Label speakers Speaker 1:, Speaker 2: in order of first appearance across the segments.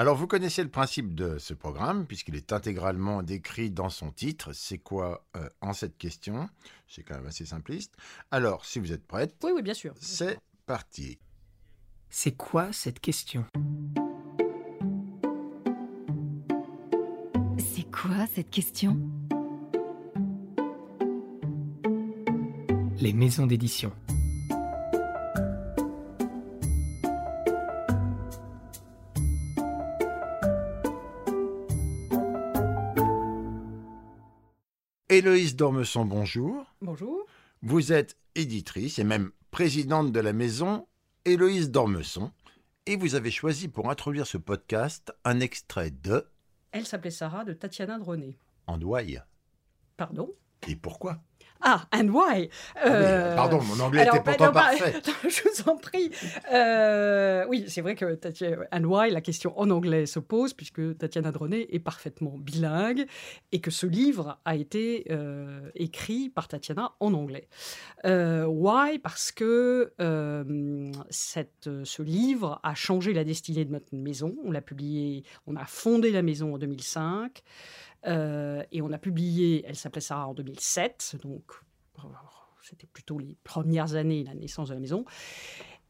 Speaker 1: Alors, vous connaissez le principe de ce programme, puisqu'il est intégralement décrit dans son titre. C'est quoi euh, en cette question? C'est quand même assez simpliste. Alors, si vous êtes prête,
Speaker 2: Oui, oui, bien sûr.
Speaker 1: c'est parti.
Speaker 3: C'est quoi cette question?
Speaker 4: C'est quoi cette question?
Speaker 3: Les maisons d'édition.
Speaker 1: Héloïse Dormesson, bonjour.
Speaker 2: Bonjour.
Speaker 1: Vous êtes éditrice et même présidente de la maison Héloïse Dormesson. Et vous avez choisi pour introduire ce podcast un extrait de
Speaker 2: Elle s'appelait Sarah de Tatiana Droné.
Speaker 1: Andouaille.
Speaker 2: Pardon?
Speaker 1: Et pourquoi?
Speaker 2: Ah, and why?
Speaker 1: Ah
Speaker 2: Euh,
Speaker 1: Pardon, mon anglais
Speaker 2: alors,
Speaker 1: était
Speaker 2: bah,
Speaker 1: pourtant
Speaker 2: non, bah,
Speaker 1: parfait.
Speaker 2: je vous en prie. Euh, oui, c'est vrai que Tatiana, and why, la question en anglais se pose, puisque Tatiana Droné est parfaitement bilingue et que ce livre a été euh, écrit par Tatiana en anglais. Why? Parce que cette, ce livre a changé la destinée de notre maison. On l'a publié, on a fondé la maison en 2005. euh, et on a publié, elle s'appelait Sarah en 2007, donc euh, c'était plutôt les premières années, la naissance de la maison,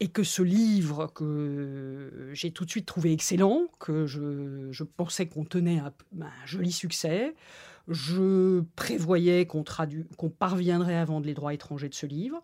Speaker 2: et que ce livre que j'ai tout de suite trouvé excellent, que je, pensais qu'on tenait un joli succès, je prévoyais qu'on parviendrait à vendre les droits étrangers de ce livre.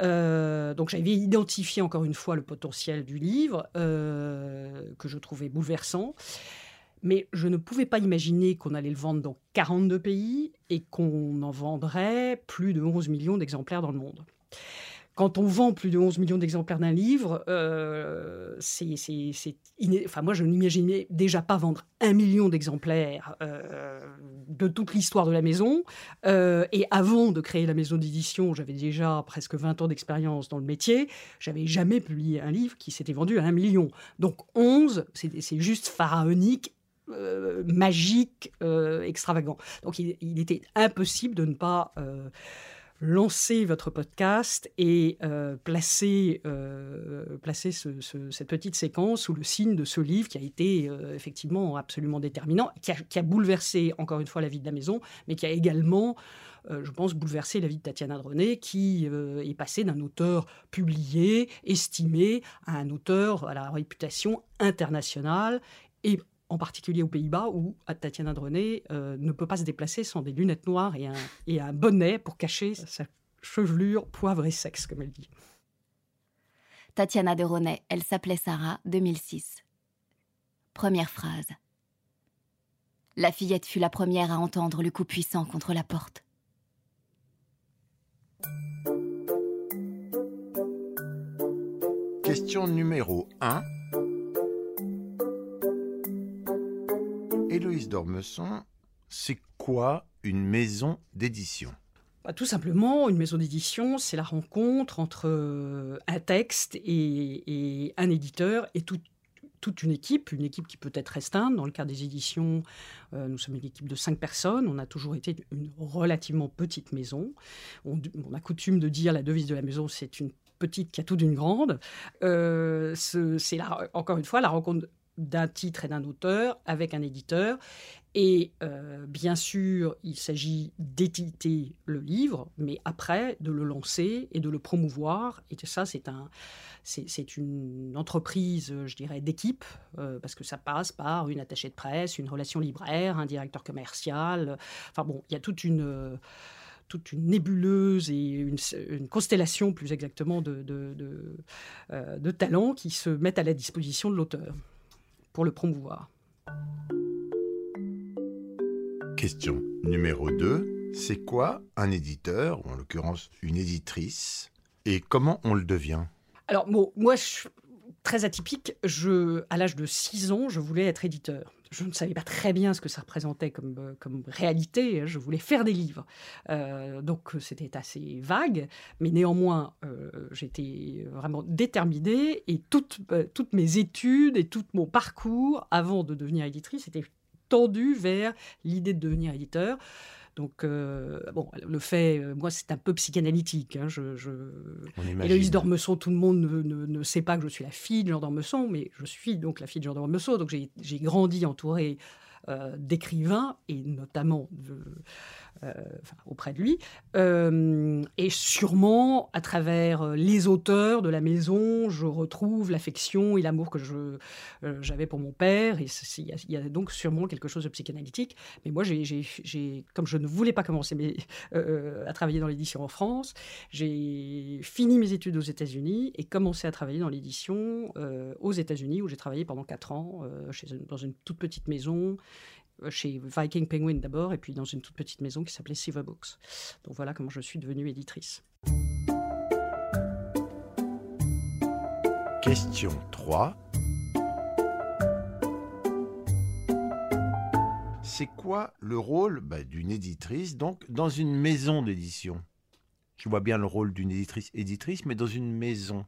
Speaker 2: Euh, donc j'avais identifié encore une fois le potentiel du livre, euh, que je trouvais bouleversant. Mais je ne pouvais pas imaginer qu'on allait le vendre dans 42 pays et qu'on en vendrait plus de 11 millions d'exemplaires dans le monde. Quand on vend plus de 11 millions d'exemplaires d'un livre, euh, c'est, enfin, moi je n'imaginais déjà pas vendre un million d'exemplaires euh, de toute l'histoire de la maison. Euh, et avant de créer la maison d'édition, j'avais déjà presque 20 ans d'expérience dans le métier. J'avais jamais publié un livre qui s'était vendu à un million. Donc 11, c'est, juste pharaonique magique, extravagant. Donc il, était impossible de ne pas lancer votre podcast et euh, placer, euh, cette petite séquence sous le signe de ce livre qui a été euh, effectivement absolument déterminant, qui a, bouleversé encore une fois la vie de la maison, mais qui a également euh, je pense, bouleversé la vie de Tatiana Droné, qui est passée d'un auteur publié, estimé, à un auteur à la réputation internationale, et en particulier aux Pays-Bas, où Tatiana Droné euh, ne peut pas se déplacer sans des lunettes noires et un, et un bonnet pour cacher sa chevelure poivre et sexe, comme elle dit.
Speaker 4: Tatiana de Ronet, elle s'appelait Sarah, 2006. Première phrase. La fillette fut la première à entendre le coup puissant contre la porte.
Speaker 1: Question numéro 1. Héloïse Dormesson, c'est quoi une maison d'édition?
Speaker 2: Bah, tout simplement, une maison d'édition, c'est la rencontre entre euh, un texte et, un éditeur et tout- toute une équipe, une équipe qui peut être restreinte. Dans le cas des éditions, euh, nous sommes une équipe de cinq personnes. On a toujours été une relativement petite maison. On, a coutume de dire la devise de la maison, c'est une petite qui a tout d'une grande. Euh, ce- c'est encore une fois la rencontre d'un titre et d'un auteur avec un éditeur. Et euh, bien sûr, il s'agit d'éditer le livre, mais après de le lancer et de le promouvoir. Et ça, c'est un, une entreprise, je dirais, d'équipe, euh, parce que ça passe par une attachée de presse, une relation libraire, un directeur commercial. Enfin bon, il y a toute une toute une nébuleuse et une, constellation, plus exactement, de, euh, de talents qui se mettent à la disposition de l'auteur pour le promouvoir.
Speaker 1: Question numéro 2. C'est quoi un éditeur, ou en l'occurrence une éditrice, et comment on le devient?
Speaker 2: Alors, bon, moi, je suis très atypique. Je, à l'âge de 6 ans, je voulais être éditeur. Je ne savais pas très bien ce que ça représentait comme, euh, réalité. Je voulais faire des livres. Euh, donc, c'était assez vague. Mais néanmoins, euh, j'étais vraiment déterminée. Et toutes, euh, toutes mes études et tout mon parcours avant de devenir éditrice était tendu vers l'idée de devenir éditeur. Donc, euh, bon, le fait, euh, moi, c'est un peu psychanalytique. hein, je, je...
Speaker 1: On imagine.
Speaker 2: Héloïse d'Ormesson, tout le monde ne, ne- ne sait pas que je suis la fille de Jean d'Ormesson, mais je suis donc la fille de Jean d'Ormesson. Donc, j'ai j'ai grandi entourée euh, d'écrivains, et notamment de- enfin, auprès de lui, Euh, et sûrement à travers euh, les auteurs de la maison, je retrouve l'affection et l'amour que euh, j'avais pour mon père, et il y, a- donc sûrement quelque chose de psychanalytique. Mais moi, comme je ne voulais pas commencer mes- euh, à travailler dans l'édition en France, j'ai fini mes études aux États-Unis et commencé à travailler dans l'édition euh, aux États-Unis, où j'ai travaillé pendant quatre ans euh, chez une- dans une toute petite maison euh, chez Viking Penguin d'abord, et puis dans une toute petite maison qui s'appelait Silver Books. Donc voilà comment je suis devenue éditrice.
Speaker 1: Question 3. C'est quoi le rôle bah, d'une éditrice donc dans une maison d'édition? Je vois bien le rôle d'une éditrice éditrice, mais dans une maison.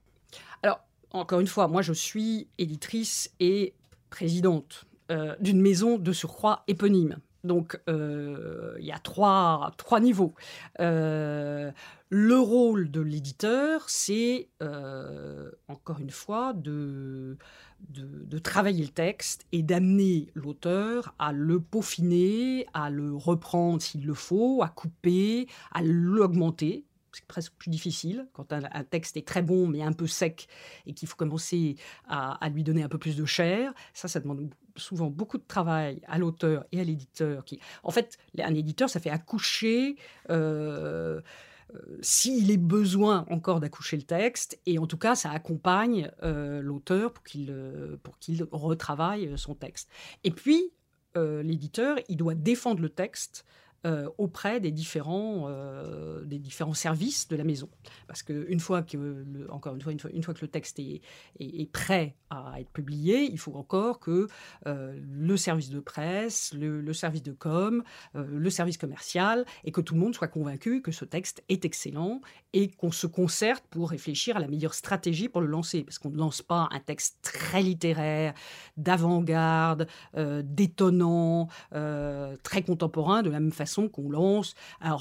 Speaker 2: Alors, encore une fois, moi je suis éditrice et présidente euh, d'une maison de surcroît éponyme. Donc, euh, il y a trois, trois niveaux. Euh, le rôle de l'éditeur, c'est, encore une fois, de, de, de travailler le texte et d'amener l'auteur à le peaufiner, à le reprendre s'il le faut, à couper, à l'augmenter. C'est presque plus difficile quand un, texte est très bon mais un peu sec et qu'il faut commencer à, lui donner un peu plus de chair. Ça, ça demande souvent beaucoup de travail à l'auteur et à l'éditeur. Qui, en fait, un éditeur, ça fait accoucher. Euh, euh, s'il est besoin encore d'accoucher le texte, et en tout cas, ça accompagne euh, l'auteur pour qu'il pour qu'il retravaille son texte. Et puis, l'éditeur, il doit défendre le texte euh, auprès des différents, euh, des différents services de la maison. Parce qu'une fois que, le, encore une fois, une fois, une fois que le texte est, est, prêt à être publié, il faut encore que euh, le service de presse, le, le service de com, le service commercial, et que tout le monde soit convaincu que ce texte est excellent et qu'on se concerte pour réfléchir à la meilleure stratégie pour le lancer. Parce qu'on ne lance pas un texte très littéraire, d'avant-garde, détonnant, très contemporain, de la même façon qu'on lance un,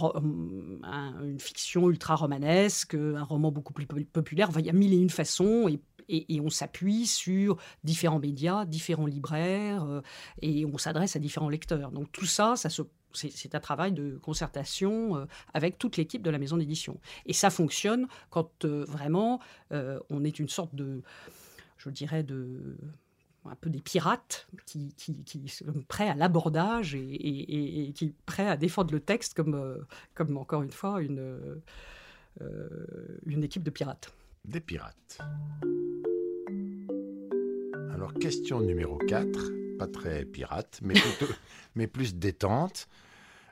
Speaker 2: un, une fiction ultra romanesque, un roman beaucoup plus populaire. Il y a mille et une façons et, on s'appuie sur différents médias, différents libraires euh, et on s'adresse à différents lecteurs. Donc tout ça, c'est un travail de concertation euh, avec toute l'équipe de la maison d'édition. Et ça fonctionne quand euh, vraiment on est une sorte de, je dirais, de un peu des pirates qui, qui, qui sont prêts à l'abordage et, et, et, qui prêts à défendre le texte comme, euh, comme encore une fois, une, euh, une équipe de pirates.
Speaker 1: Des pirates. Alors, question numéro 4, pas très pirate, mais, plutôt, mais plus détente.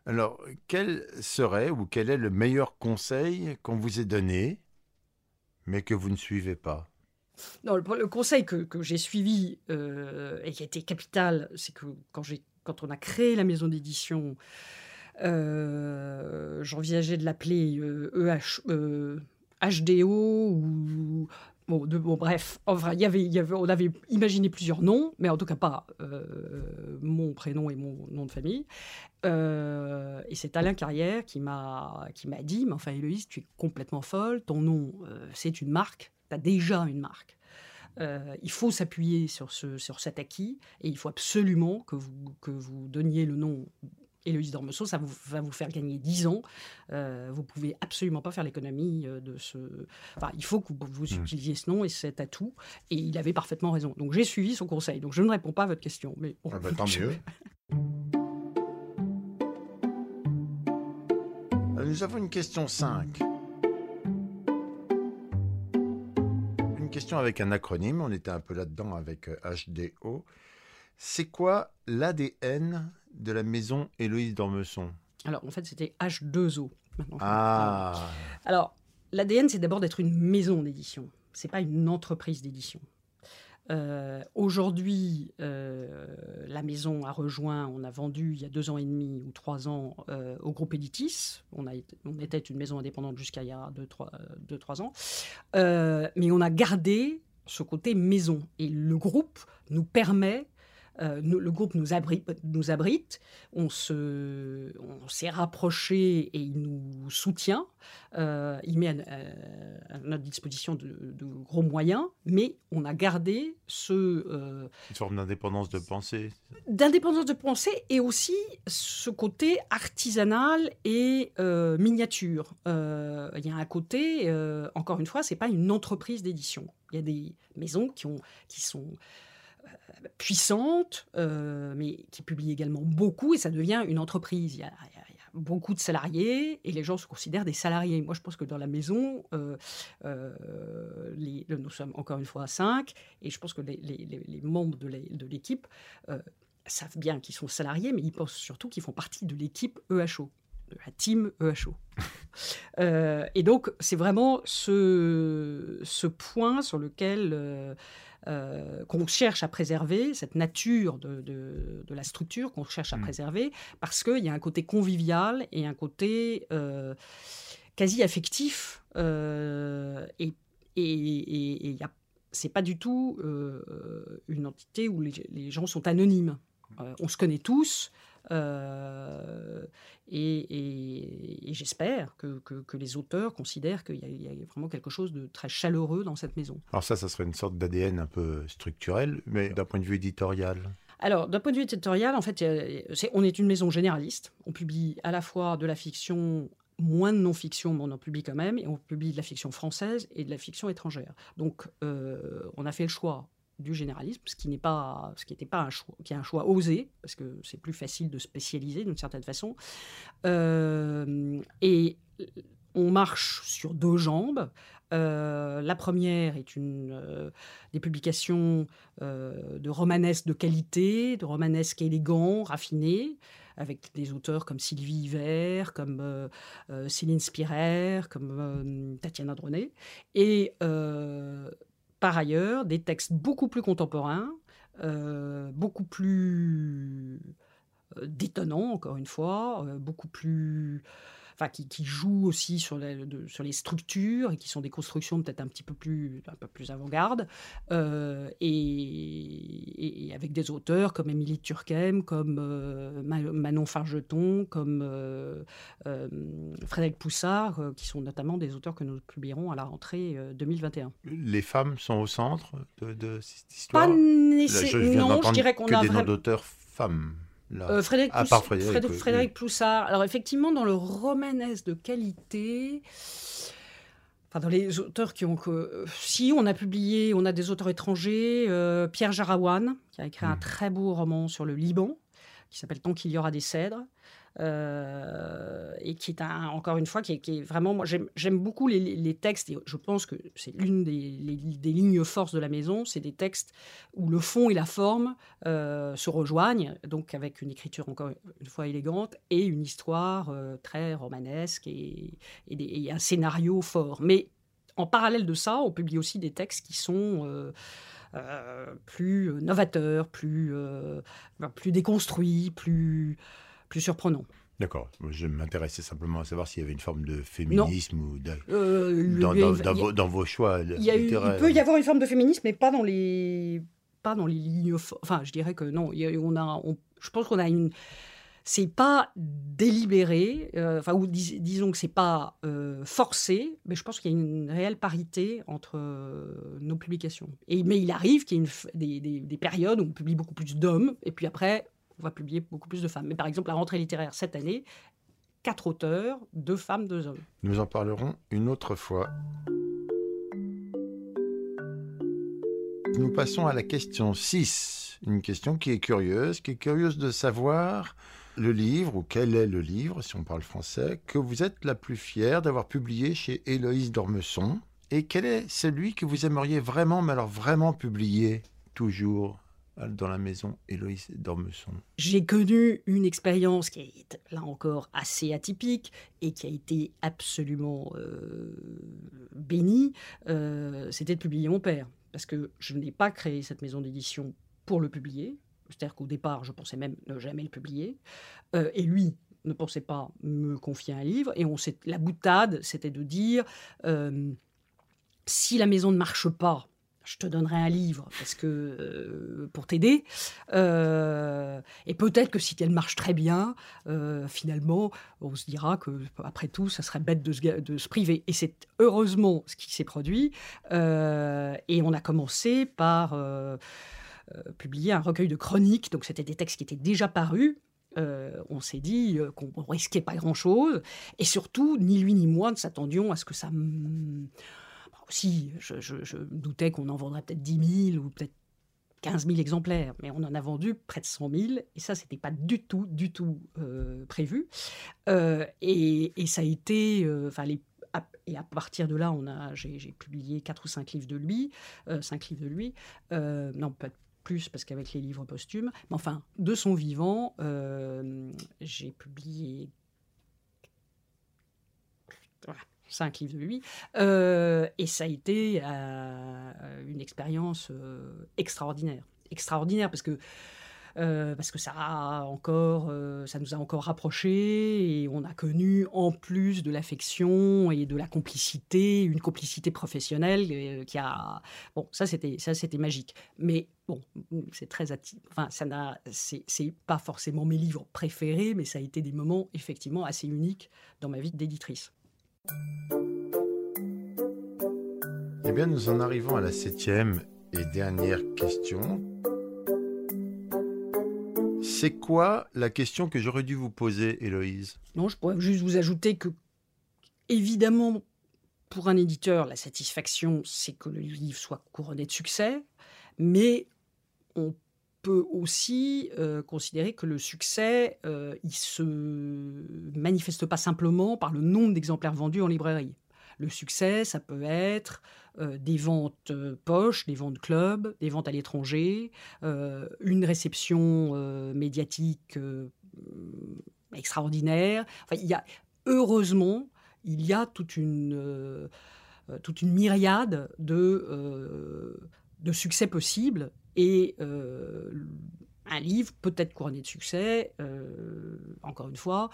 Speaker 1: Alors, quel serait ou quel est le meilleur conseil qu'on vous ait donné, mais que vous ne suivez pas?
Speaker 2: Non, le, conseil que, que j'ai suivi euh, et qui a été capital, c'est que quand, quand, on a créé la maison d'édition, euh, j'envisageais de l'appeler euh, EH, HDO ou. Bon, de, bon, bref, enfin, y avait, y avait, on avait imaginé plusieurs noms, mais en tout cas pas mon prénom et mon nom de famille. et c'est Alain Carrière qui m'a dit Mais enfin, Héloïse, tu es complètement folle, ton nom, c'est une marque tu as déjà une marque. Euh, il faut s'appuyer sur, ce, sur cet acquis et il faut absolument que vous, que vous donniez le nom Héloïse Dormesson. Ça vous, va vous faire gagner 10 ans. Euh, vous pouvez absolument pas faire l'économie de ce. Enfin, il faut que vous, vous mmh. utilisiez ce nom et cet atout. Et il avait parfaitement raison. Donc j'ai suivi son conseil. Donc je ne réponds pas à votre question. Mais bon,
Speaker 1: ah bah, tant je... mieux. Nous avons une question 5. Question avec un acronyme, on était un peu là-dedans avec HDO. C'est quoi l'ADN de la maison Héloïse d'Ormesson?
Speaker 2: Alors, en fait, c'était H2O.
Speaker 1: Ah
Speaker 2: Alors, l'ADN, c'est d'abord d'être une maison d'édition. C'est pas une entreprise d'édition. Euh, Aujourd'hui, euh, la maison a rejoint, on a vendu il y a deux ans et demi ou trois ans euh, au groupe Editis. On, était une maison indépendante jusqu'à il y a deux, trois, ans. Mais on a gardé ce côté maison. Et le groupe nous permet euh, nous- le groupe nous abrite, nous abrite on se, on s'est rapproché et il nous soutient. Euh, il met à, à- à notre disposition de, de gros moyens, mais on a gardé ce euh,
Speaker 1: Une forme d'indépendance de pensée.
Speaker 2: d'indépendance de pensée et aussi ce côté artisanal et euh, miniature. Euh, Il y a un côté, euh, encore une fois, c'est pas une entreprise d'édition. Il y a des maisons qui, ont, qui sont puissantes, euh, mais qui publient également beaucoup et ça devient une entreprise. Il y a, beaucoup de salariés et les gens se considèrent des salariés. Moi, je pense que dans la maison, euh, euh, nous sommes encore une fois cinq et je pense que les, membres de l'é- de l'équipe savent bien qu'ils sont salariés, mais ils pensent surtout qu'ils font partie de l'équipe EHO, de la team EHO. Et donc, c'est vraiment ce, point sur lequel euh, qu'on cherche à préserver, cette nature de, de- de la structure qu'on cherche à
Speaker 1: Mm.
Speaker 2: préserver, parce qu'il y a un côté convivial et un côté euh, quasi affectif. euh, et et- et- c'est pas du tout une entité où les, les gens sont anonymes. Euh, on se connaît tous. Euh, et et- et j'espère que, que- que les auteurs considèrent qu'il y, a- il y a vraiment quelque chose de très chaleureux dans cette maison.
Speaker 1: Alors ça, ça serait une sorte d'ADN un peu structurel, mais d'un point de vue éditorial.
Speaker 2: Alors, d'un point de vue éditorial, en fait, on est une maison généraliste. On publie à la fois de la fiction, moins de non-fiction, mais on en publie quand même, et on publie de la fiction française et de la fiction étrangère. Donc, euh, on a fait le choix du généralisme, ce qui n'est pas, ce qui n'était pas un choix, qui est un choix osé, parce que c'est plus facile de spécialiser d'une certaine façon. Euh, et on marche sur deux jambes. Euh, la première est une, euh, des publications de romanesques de qualité, de romanesques élégants, raffinés, avec des auteurs comme Sylvie Hiver, comme Céline Spirer, comme Tatiana Dronet. Et par ailleurs, des textes beaucoup plus contemporains, euh, beaucoup plus euh, détonnants, encore une fois, euh, beaucoup plus enfin, qui, qui jouent aussi sur, les- de- sur les structures et qui sont des constructions peut-être un petit peu plus, un peu plus avant-garde, euh, et, avec des auteurs comme Émilie Turquem, comme euh, Ma- Manon Fargeton, comme euh, Frédéric Poussard, qui sont notamment des auteurs que nous publierons à la rentrée euh, 2021.
Speaker 1: Les femmes sont au centre de, de cette histoire?
Speaker 2: Pas nécessairement.
Speaker 1: je viens
Speaker 2: Non, je dirais qu'on
Speaker 1: que
Speaker 2: a
Speaker 1: des noms d'auteurs femmes.
Speaker 2: Euh, Frédéric,
Speaker 1: À
Speaker 2: Pouss-
Speaker 1: part Frédéric,
Speaker 2: Frédéric,
Speaker 1: oui,
Speaker 2: Frédéric
Speaker 1: oui.
Speaker 2: Ploussard. Alors effectivement, dans le romanesque de qualité, enfin dans les auteurs qui ont que, si on a publié, on a des auteurs étrangers, euh, Pierre Jarawan qui a écrit un très beau roman sur le Liban qui s'appelle Tant qu'il y aura des cèdres. Euh, et qui est un- encore une fois qui est, vraiment moi j'aime beaucoup les, textes et je pense que c'est l'une des, des lignes forces de la maison c'est des textes où le fond et la forme euh, se rejoignent, donc avec une écriture encore une fois élégante et une histoire euh, très romanesque et, et un scénario fort. Mais en parallèle de ça, on publie aussi des textes qui sont plus novateurs, plus, plus déconstruits, plus, plus surprenants.
Speaker 1: D'accord. Je m'intéressais simplement à savoir s'il y avait une forme de féminisme ou de-
Speaker 2: Euh,
Speaker 1: dans,
Speaker 2: a-
Speaker 1: vos, dans vos choix
Speaker 2: il, y a eu- il
Speaker 1: littéraires.
Speaker 2: peut y avoir une forme de féminisme, mais pas dans les, pas dans les lignes. Enfin, je dirais que non. y a- on a, on- je pense qu'on a une. C'est pas délibéré, euh, enfin, ou dis- disons que c'est pas euh, forcé, mais je pense qu'il y a une réelle parité entre nos publications. Et, mais il arrive qu'il y ait une des, des- des périodes où on publie beaucoup plus d'hommes, et puis après, on va publier beaucoup plus de femmes. Mais par exemple, la rentrée littéraire cette année, quatre auteurs, deux femmes, deux hommes.
Speaker 1: Nous en parlerons une autre fois. Nous passons à la question 6. Une question qui est curieuse, qui est curieuse de savoir le livre, ou quel est le livre, si on parle français, que vous êtes la plus fière d'avoir publié chez Héloïse Dormesson. Et quel est celui que vous aimeriez vraiment, mais alors vraiment publier toujours? Dans la maison Héloïse Dormesson
Speaker 2: J'ai connu une expérience qui est là encore assez atypique et qui a été absolument euh, bénie. Euh, C'était de publier mon père. Parce que je n'ai pas créé cette maison d'édition pour le publier. C'est-à-dire qu'au départ, je pensais même ne jamais le publier. Euh, et lui ne pensait pas me confier un livre. Et la boutade, c'était de dire si la maison ne marche pas, je te donnerai un livre parce que euh, pour t'aider. Euh, et peut-être que si elle marche très bien, euh, finalement, on se dira que après tout, ça serait bête de se, priver. Et c'est heureusement ce qui s'est produit. et on a commencé par publier un recueil de chroniques. Donc c'était des textes qui étaient déjà parus. on s'est dit qu'on risquait pas grand-chose. Et surtout, ni lui ni moi ne s'attendions à ce que ça si, je, doutais qu'on en vendrait peut-être 10 000 ou peut-être 15 000 exemplaires, mais on en a vendu près de 100 000, et ça, c'était pas du tout, du tout euh, prévu. Euh, et, ça a été, euh, enfin, et à partir de là, on a, j'ai, publié quatre ou cinq livres de lui, cinq livres de lui, non, peut-être plus parce qu'avec les livres posthumes, mais enfin, de son vivant, j'ai publié voilà, cinq livres de lui. Euh, et ça a été euh, une expérience euh, extraordinaire. Extraordinaire parce que, parce que ça, a encore, ça nous a encore rapprochés et on a connu, en plus de l'affection et de la complicité, une complicité professionnelle qui a. Bon, ça c'était, ça, c'était magique. Mais bon, c'est très. Enfin, ça n'a, c'est, c'est pas forcément mes livres préférés, mais ça a été des moments effectivement assez uniques dans ma vie d'éditrice.
Speaker 1: Eh bien, nous en arrivons à la septième et dernière question. C'est quoi la question que j'aurais dû vous poser, Héloïse?
Speaker 2: Non, je pourrais juste vous ajouter que, évidemment, pour un éditeur, la satisfaction, c'est que le livre soit couronné de succès, mais on peut aussi euh, considérer que le succès, euh, il se manifeste pas simplement par le nombre d'exemplaires vendus en librairie. Le succès, ça peut être euh, des ventes poches, des ventes club, des ventes à l'étranger, une réception médiatique extraordinaire. Enfin, il y a, heureusement, il y a toute une, toute une myriade de, de succès possibles et euh, un livre peut être couronné de succès, euh, encore une fois,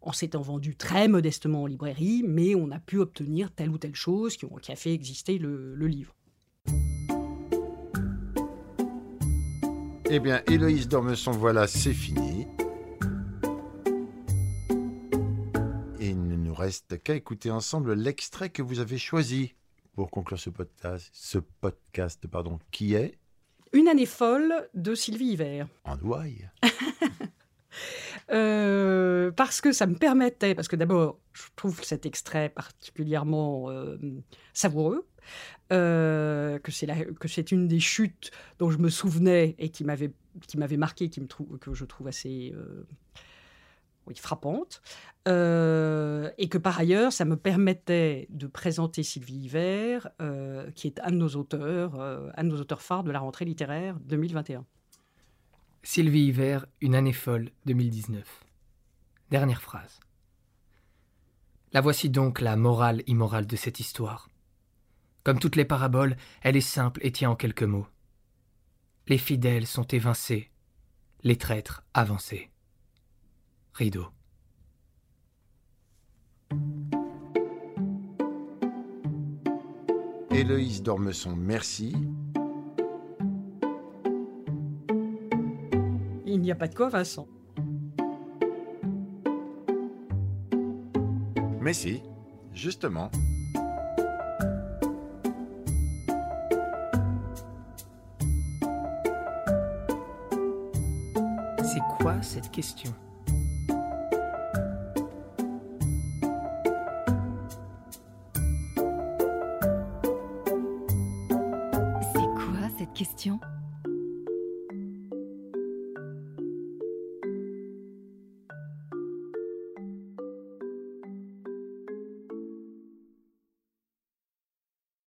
Speaker 2: en s'étant vendu très modestement en librairie, mais on a pu obtenir telle ou telle chose qui, a fait exister le, livre.
Speaker 1: Eh bien, Héloïse Dormesson, voilà, c'est fini. Et il ne nous reste qu'à écouter ensemble l'extrait que vous avez choisi pour conclure ce podcast, ce podcast pardon, qui est
Speaker 2: une année folle de Sylvie Hiver.
Speaker 1: En ouaille
Speaker 2: euh, parce que ça me permettait, parce que d'abord, je trouve cet extrait particulièrement euh, savoureux, euh, que c'est une des chutes dont je me souvenais et qui m'avait qui m'avait marqué, qui me trouve que je trouve assez oui, frappante, euh, et que par ailleurs, ça me permettait de présenter Sylvie Hiver, euh, qui est un de nos auteurs, euh, un de nos auteurs phares de la rentrée littéraire 2021.
Speaker 3: Sylvie Hiver, Une année folle 2019. Dernière phrase. La voici donc la morale immorale de cette histoire. Comme toutes les paraboles, elle est simple et tient en quelques mots. Les fidèles sont évincés, les traîtres avancés rideau.
Speaker 1: Héloïse Dormesson, merci.
Speaker 2: Il n'y a pas de quoi, Vincent.
Speaker 1: Mais si, justement.
Speaker 3: C'est quoi cette question
Speaker 4: question?